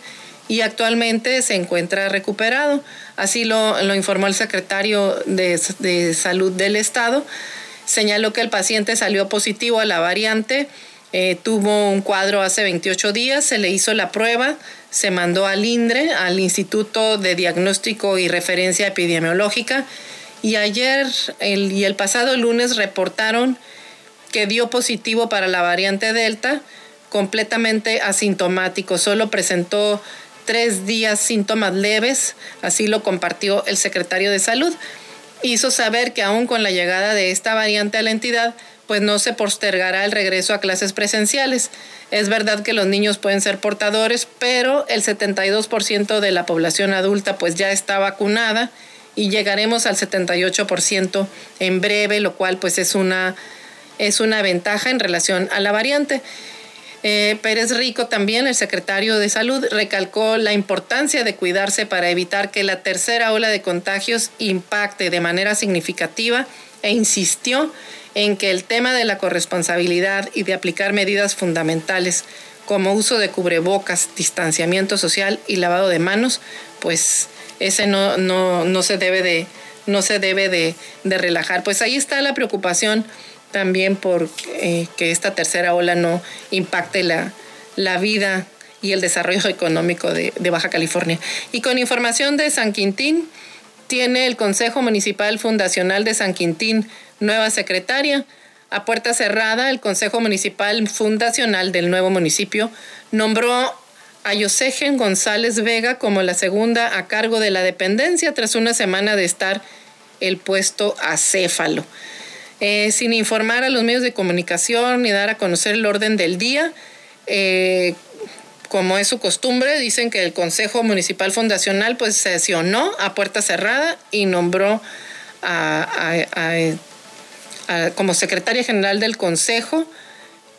y actualmente se encuentra recuperado. Así lo, lo informó el secretario de, de Salud del Estado señaló que el paciente salió positivo a la variante, eh, tuvo un cuadro hace 28 días, se le hizo la prueba, se mandó al INDRE, al Instituto de Diagnóstico y Referencia Epidemiológica, y ayer y el pasado lunes reportaron que dio positivo para la variante Delta, completamente asintomático, solo presentó tres días síntomas leves, así lo compartió el secretario de Salud hizo saber que aún con la llegada de esta variante a la entidad, pues no se postergará el regreso a clases presenciales. Es verdad que los niños pueden ser portadores, pero el 72% de la población adulta pues ya está vacunada y llegaremos al 78% en breve, lo cual pues es una, es una ventaja en relación a la variante. Eh, Pérez Rico también, el secretario de Salud, recalcó la importancia de cuidarse para evitar que la tercera ola de contagios impacte de manera significativa e insistió en que el tema de la corresponsabilidad y de aplicar medidas fundamentales como uso de cubrebocas, distanciamiento social y lavado de manos, pues ese no, no, se debe de, no se debe de, de relajar. Pues ahí está la preocupación también por eh, que esta tercera ola no impacte la, la vida y el desarrollo <laughs> económico de, de, Baja California. Y con información de San Quintín, tiene el Consejo Municipal Fundacional de San Quintín nueva secretaria. A puerta cerrada, el Consejo Municipal Fundacional del nuevo municipio nombró a Yosegen González Vega como la segunda a cargo de la dependencia tras una semana de estar el puesto acéfalo. Eh, sin informar a los medios de comunicación ni dar a conocer el orden del día, eh, como es su costumbre, dicen que el Consejo Municipal Fundacional pues sesionó a puerta cerrada y nombró como secretaria general del Consejo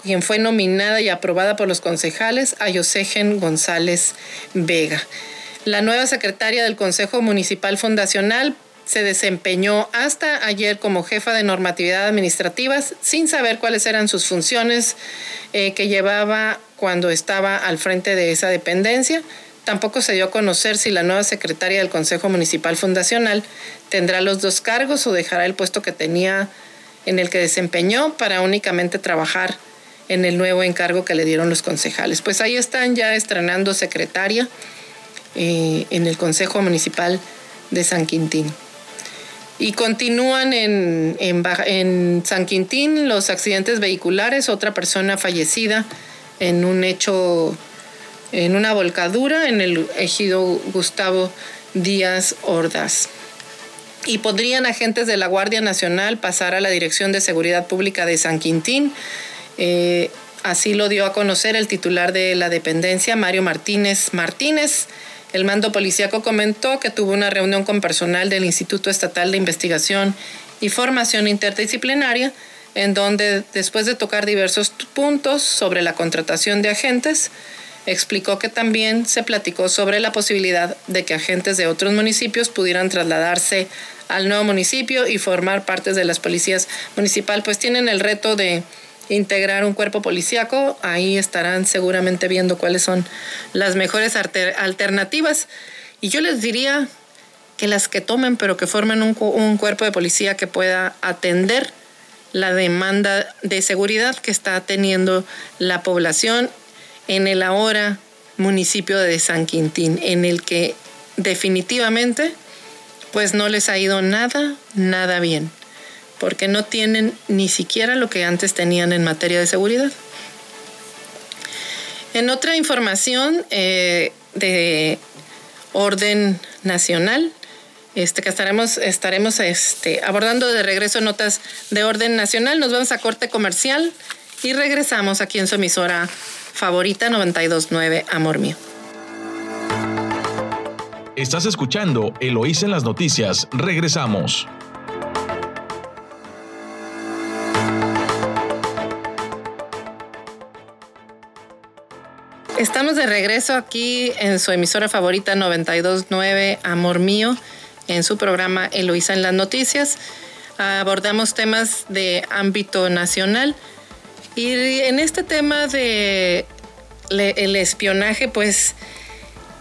quien fue nominada y aprobada por los concejales, a Yosegen González Vega. La nueva secretaria del Consejo Municipal Fundacional se desempeñó hasta ayer como jefa de normatividad administrativas sin saber cuáles eran sus funciones eh, que llevaba cuando estaba al frente de esa dependencia. Tampoco se dio a conocer si la nueva secretaria del Consejo Municipal Fundacional tendrá los dos cargos o dejará el puesto que tenía en el que desempeñó para únicamente trabajar en el nuevo encargo que le dieron los concejales. Pues ahí están ya estrenando secretaria eh, en el Consejo Municipal de San Quintín. Y continúan en, en, San Quintín los accidentes vehiculares, otra persona fallecida en un hecho, en una volcadura en el ejido Gustavo Díaz Ordaz. Y podrían agentes de la Guardia Nacional pasar a la Dirección de Seguridad Pública de San Quintín eh, así lo dio a conocer el titular de la dependencia, Mario Martínez Martínez. El mando policíaco comentó que tuvo una reunión con personal del Instituto Estatal de Investigación y Formación Interdisciplinaria, en donde, después de tocar diversos puntos sobre la contratación de agentes, explicó que también se platicó sobre la posibilidad de que agentes de otros municipios pudieran trasladarse al nuevo municipio y formar partes de las policías municipal, pues tienen el reto de integrar un cuerpo policíaco. Ahí estarán seguramente viendo cuáles son las mejores alternativas. Y yo les diría que las que tomen, pero que formen un, un cuerpo de policía que pueda atender la demanda de seguridad que está teniendo la población en el ahora municipio de San Quintín, en el que definitivamente pues no les ha ido nada, nada bien porque no tienen ni siquiera lo que antes tenían en materia de seguridad. En otra información eh, de orden nacional, este, que estaremos, estaremos este, abordando de regreso notas de orden nacional, nos vamos a corte comercial y regresamos aquí en su emisora favorita 929 Amor Mío. Estás escuchando Eloís en las noticias. Regresamos. Estamos de regreso aquí en su emisora favorita 929 Amor Mío, en su programa Eloísa en las Noticias. Abordamos temas de ámbito nacional y en este tema de el espionaje, pues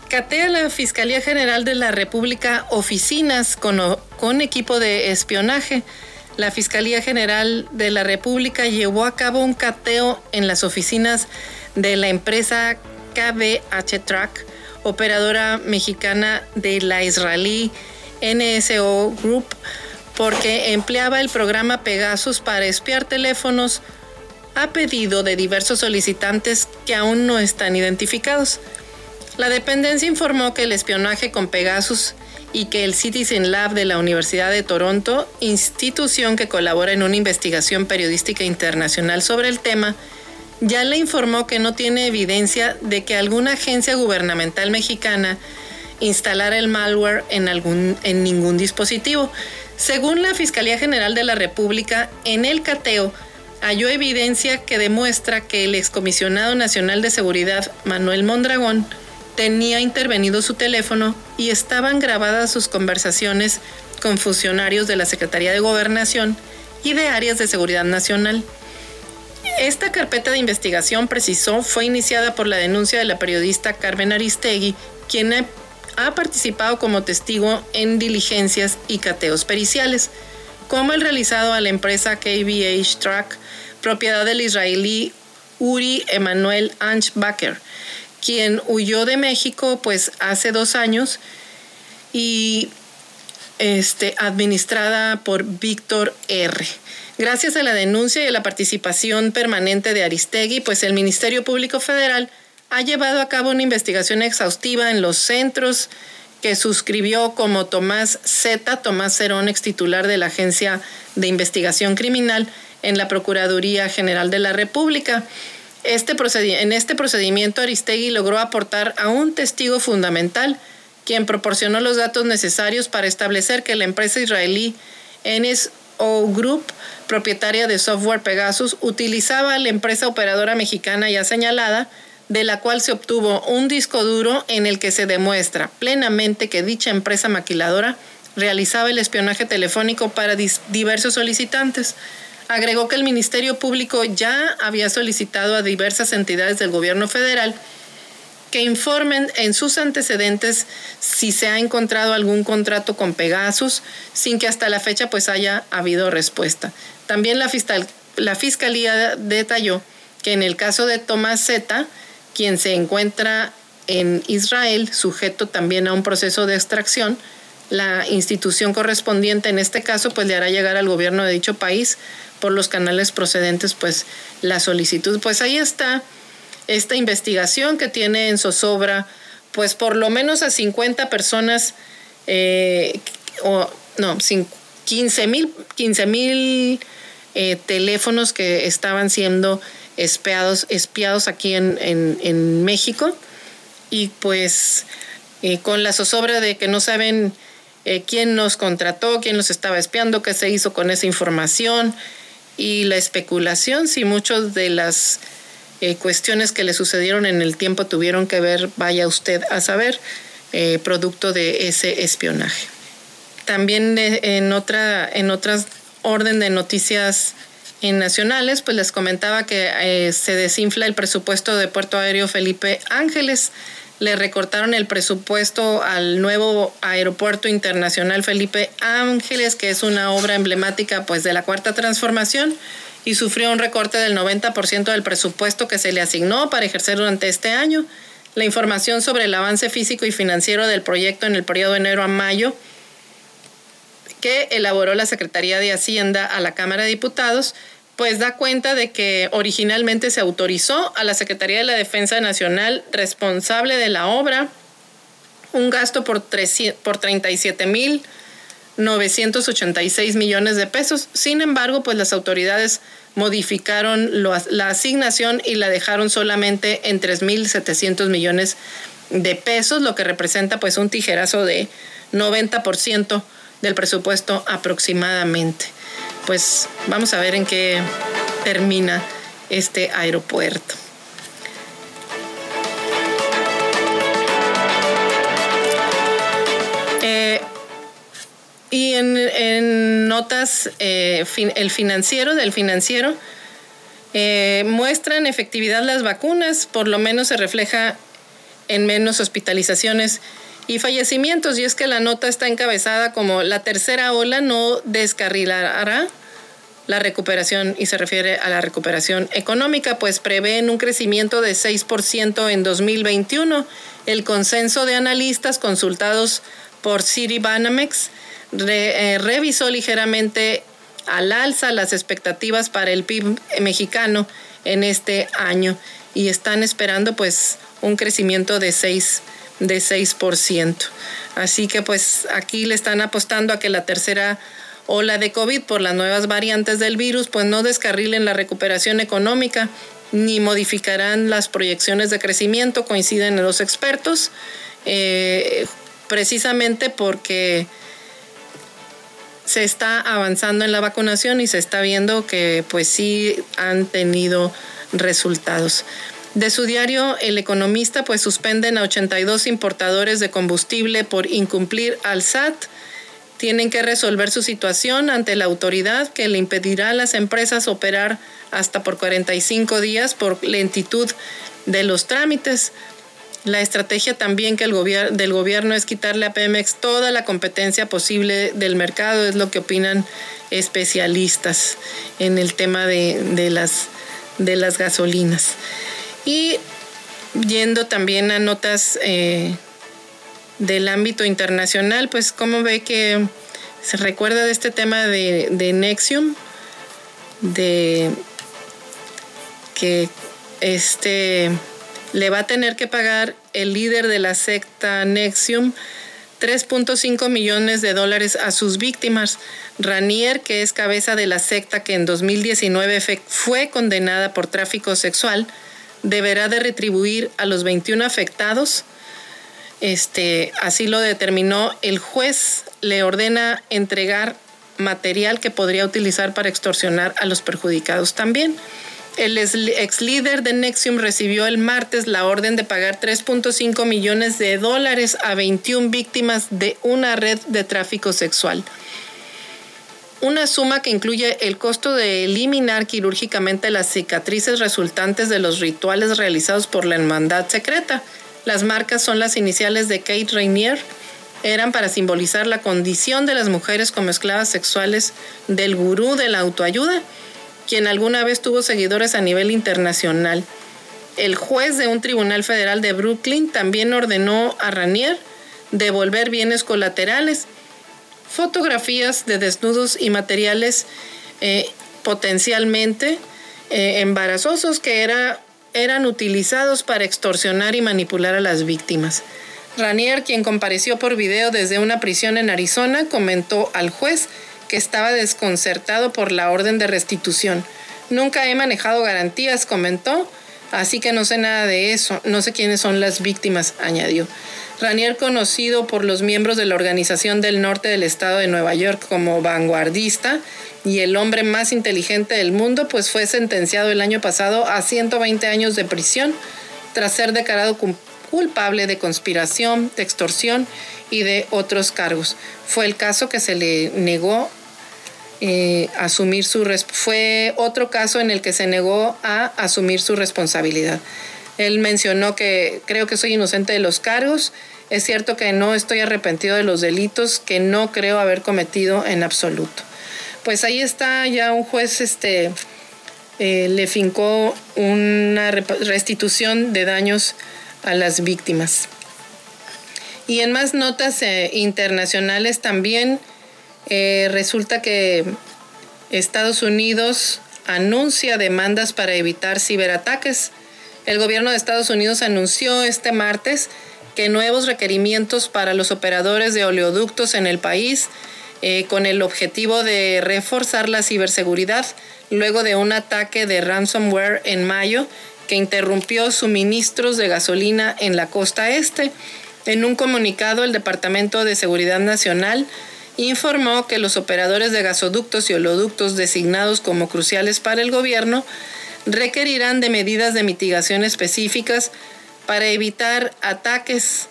catea la Fiscalía General de la República oficinas con, con equipo de espionaje. La Fiscalía General de la República llevó a cabo un cateo en las oficinas de la empresa KBH Track, operadora mexicana de la israelí NSO Group, porque empleaba el programa Pegasus para espiar teléfonos a pedido de diversos solicitantes que aún no están identificados. La dependencia informó que el espionaje con Pegasus y que el Citizen Lab de la Universidad de Toronto, institución que colabora en una investigación periodística internacional sobre el tema, ya le informó que no tiene evidencia de que alguna agencia gubernamental mexicana instalara el malware en, algún, en ningún dispositivo. Según la Fiscalía General de la República, en el cateo halló evidencia que demuestra que el excomisionado nacional de seguridad, Manuel Mondragón, tenía intervenido su teléfono y estaban grabadas sus conversaciones con funcionarios de la Secretaría de Gobernación y de áreas de seguridad nacional. Esta carpeta de investigación, precisó, fue iniciada por la denuncia de la periodista Carmen Aristegui, quien ha participado como testigo en diligencias y cateos periciales, como el realizado a la empresa KBH Track, propiedad del israelí Uri Emanuel Anchbacher, quien huyó de México pues hace dos años y este, administrada por Víctor R. Gracias a la denuncia y a la participación permanente de Aristegui, pues el Ministerio Público Federal ha llevado a cabo una investigación exhaustiva en los centros que suscribió como Tomás Z, Tomás Cerón, ex titular de la Agencia de Investigación Criminal en la Procuraduría General de la República. Este en este procedimiento Aristegui logró aportar a un testigo fundamental, quien proporcionó los datos necesarios para establecer que la empresa israelí NSO Group, propietaria de software Pegasus, utilizaba la empresa operadora mexicana ya señalada de la cual se obtuvo un disco duro en el que se demuestra plenamente que dicha empresa maquiladora realizaba el espionaje telefónico para diversos solicitantes. Agregó que el Ministerio Público ya había solicitado a diversas entidades del gobierno federal que informen en sus antecedentes si se ha encontrado algún contrato con Pegasus sin que hasta la fecha pues haya habido respuesta. También la, la Fiscalía detalló que en el caso de Tomás Z, quien se encuentra en Israel, sujeto también a un proceso de extracción, la institución correspondiente en este caso pues le hará llegar al gobierno de dicho país por los canales procedentes pues la solicitud. Pues ahí está esta investigación que tiene en zozobra pues por lo menos a 50 personas eh, o no, 15 mil 15 mil eh, teléfonos que estaban siendo espiados, espiados aquí en, México. Y pues eh, con la zozobra de que no saben quién nos contrató, quién nos estaba espiando, qué se hizo con esa información y la especulación si muchas de las eh, cuestiones que le sucedieron en el tiempo tuvieron que ver, vaya usted a saber, producto de ese espionaje. También en otra en otras orden de noticias en nacionales, pues les comentaba que eh, se desinfla el presupuesto de Puerto Aéreo Felipe Ángeles. Le recortaron el presupuesto al nuevo aeropuerto internacional Felipe Ángeles, que es una obra emblemática pues de la cuarta transformación y sufrió un recorte del 90% del presupuesto que se le asignó para ejercer durante este año. La información sobre el avance físico y financiero del proyecto en el periodo de enero a mayo que elaboró la Secretaría de Hacienda a la Cámara de Diputados, pues da cuenta de que originalmente se autorizó a la Secretaría de la Defensa Nacional responsable de la obra un gasto por, por 37 mil 986 millones de pesos. Sin embargo, pues las autoridades modificaron la asignación y la dejaron solamente en 3.700 millones de pesos, lo que representa pues un tijerazo de 90% del presupuesto aproximadamente. Pues vamos a ver en qué termina este aeropuerto. Y en, notas, eh, el financiero del financiero eh, muestran efectividad las vacunas, por lo menos se refleja en menos hospitalizaciones y fallecimientos. Y es que la nota está encabezada como la tercera ola no descarrilará la recuperación y se refiere a la recuperación económica, pues prevén un crecimiento de 6% en 2021. El consenso de analistas consultados por Citibanamex eh, revisó ligeramente al alza las expectativas para el PIB mexicano en este año y están esperando pues un crecimiento de 6% de 6%. Así que pues aquí le están apostando a que la tercera ola de COVID por las nuevas variantes del virus pues no descarrilen la recuperación económica ni modificarán las proyecciones de crecimiento, coinciden los expertos, eh, precisamente porque se está avanzando en la vacunación y se está viendo que pues sí han tenido resultados. De su diario, El Economista, pues suspenden a 82 importadores de combustible por incumplir al SAT. Tienen que resolver su situación ante la autoridad que le impedirá a las empresas operar hasta por 45 días por lentitud de los trámites. La estrategia también que el gobierno del gobierno es quitarle a Pemex toda la competencia posible del mercado, es lo que opinan especialistas en el tema de, las, de las gasolinas. Y yendo también a notas eh, del ámbito internacional, pues cómo ve que se recuerda de este tema de, de Nexium, de que este le va a tener que pagar el líder de la secta Nexium 3.5 millones de dólares a sus víctimas. Ranier, que es cabeza de la secta que en 2019 fue condenada por tráfico sexual, deberá de retribuir a los 21 afectados. Este, así lo determinó el juez, le ordena entregar material que podría utilizar para extorsionar a los perjudicados también. El ex líder de Nexium recibió el martes la orden de pagar 3.5 millones de dólares a 21 víctimas de una red de tráfico sexual. Una suma que incluye el costo de eliminar quirúrgicamente las cicatrices resultantes de los rituales realizados por la hermandad secreta. Las marcas son las iniciales de Kate Rainier. Eran para simbolizar la condición de las mujeres como esclavas sexuales del gurú de la autoayuda quien alguna vez tuvo seguidores a nivel internacional. El juez de un tribunal federal de Brooklyn también ordenó a Ranier devolver bienes colaterales, fotografías de desnudos y materiales eh, potencialmente eh, embarazosos que era, eran utilizados para extorsionar y manipular a las víctimas. Ranier, quien compareció por video desde una prisión en Arizona, comentó al juez que estaba desconcertado por la orden de restitución. Nunca he manejado garantías, comentó, así que no sé nada de eso, no sé quiénes son las víctimas, añadió. Ranier, conocido por los miembros de la Organización del Norte del Estado de Nueva York como vanguardista y el hombre más inteligente del mundo, pues fue sentenciado el año pasado a 120 años de prisión tras ser declarado culpable de conspiración, de extorsión y de otros cargos. Fue el caso que se le negó eh, asumir su fue otro caso en el que se negó a asumir su responsabilidad. Él mencionó que creo que soy inocente de los cargos. Es cierto que no estoy arrepentido de los delitos que no creo haber cometido en absoluto. Pues ahí está ya un juez, este, eh, le fincó una restitución de daños a las víctimas. Y en más notas eh, internacionales también eh, resulta que Estados Unidos anuncia demandas para evitar ciberataques. El gobierno de Estados Unidos anunció este martes que nuevos requerimientos para los operadores de oleoductos en el país eh, con el objetivo de reforzar la ciberseguridad luego de un ataque de ransomware en mayo que interrumpió suministros de gasolina en la costa este. En un comunicado, el Departamento de Seguridad Nacional informó que los operadores de gasoductos y oleoductos designados como cruciales para el gobierno requerirán de medidas de mitigación específicas para evitar ataques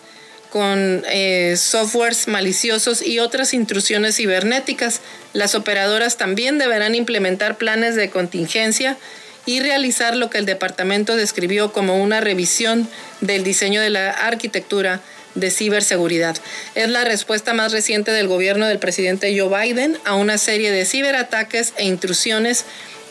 con eh, softwares maliciosos y otras intrusiones cibernéticas. Las operadoras también deberán implementar planes de contingencia y realizar lo que el departamento describió como una revisión del diseño de la arquitectura de ciberseguridad. Es la respuesta más reciente del gobierno del presidente Joe Biden a una serie de ciberataques e intrusiones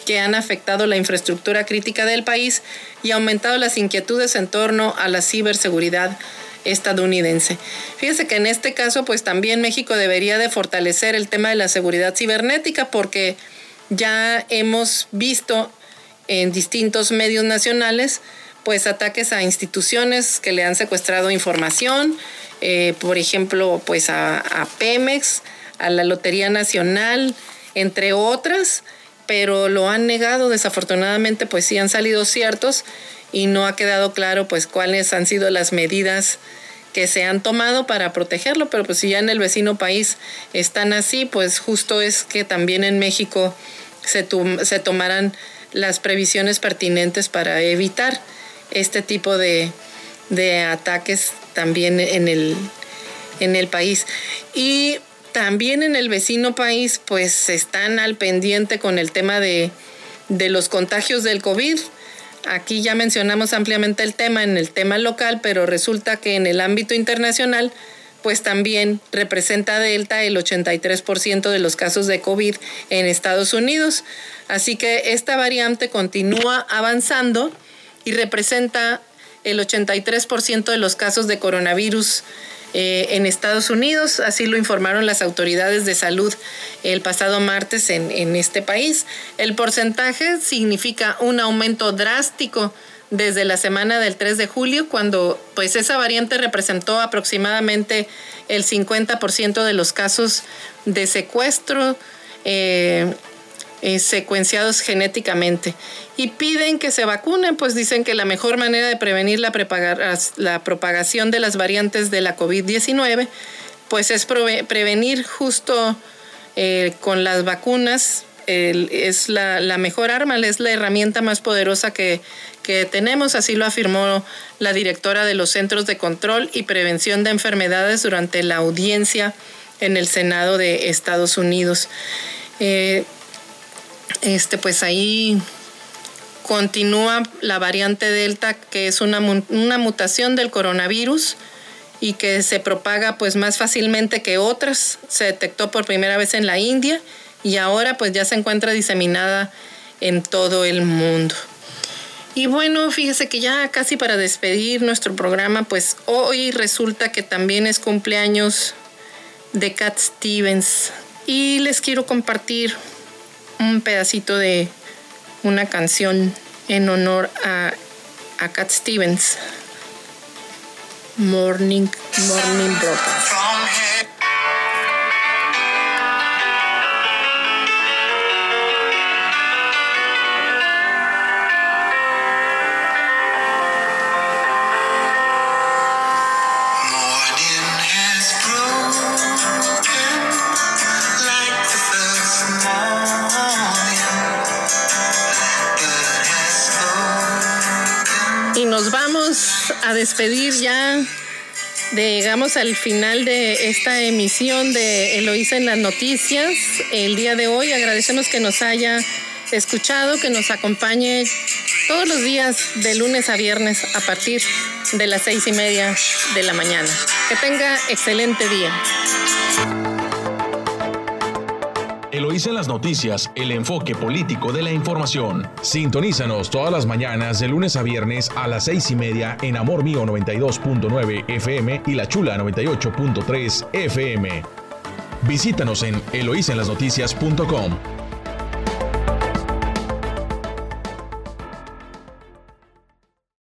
que han afectado la infraestructura crítica del país y aumentado las inquietudes en torno a la ciberseguridad estadounidense. Fíjese que en este caso, pues también México debería de fortalecer el tema de la seguridad cibernética porque ya hemos visto en distintos medios nacionales pues ataques a instituciones que le han secuestrado información, eh, por ejemplo, pues a, Pemex, a la Lotería Nacional, entre otras, pero lo han negado, desafortunadamente, pues sí han salido ciertos y no ha quedado claro pues cuáles han sido las medidas que se han tomado para protegerlo, pero pues si ya en el vecino país están así, pues justo es que también en México se, se tomarán las previsiones pertinentes para evitar este tipo de, ataques también en el, en el país. Y también en el vecino país, pues están al pendiente con el tema de, de los contagios del COVID. Aquí ya mencionamos ampliamente el tema en el tema local, pero resulta que en el ámbito internacional, pues también representa Delta el 83% de los casos de COVID en Estados Unidos. Así que esta variante continúa avanzando y representa el 83% de los casos de coronavirus eh, en Estados Unidos, así lo informaron las autoridades de salud el pasado martes en, en este país. El porcentaje significa un aumento drástico desde la semana del 3 de julio, cuando pues esa variante representó aproximadamente el 50% de los casos de secuestro eh, eh, secuenciados genéticamente. Y piden que se vacunen, pues dicen que la mejor manera de prevenir la, la propagación de las variantes de la COVID-19, pues es prevenir justo eh, con las vacunas es la, mejor arma, es la herramienta más poderosa que, que, tenemos, así lo afirmó la directora de los Centros de Control y Prevención de Enfermedades durante la audiencia en el Senado de Estados Unidos. Eh, este, pues ahí continúa la variante Delta, que es una, una mutación del coronavirus y que se propaga pues más fácilmente que otras. Se detectó por primera vez en la India y ahora pues ya se encuentra diseminada en todo el mundo. Y bueno, fíjese que ya casi para despedir nuestro programa, pues hoy resulta que también es cumpleaños de Cat Stevens y les quiero compartir un pedacito de una canción en honor a, a Cat Stevens. Morning, Morning Broken. A despedir ya. Llegamos al final de esta emisión de Eloísa en las noticias. El día de hoy agradecemos que nos haya escuchado, que nos acompañe todos los días de lunes a viernes a partir de las seis y media de la mañana. Que tenga excelente día. Eloísa en las noticias, el enfoque político de la información. Sintonízanos todas las mañanas de lunes a viernes a las seis y media en Amor Mío 92.9 FM y La Chula 98.3 FM. Visítanos en eloísenlasnoticias.com.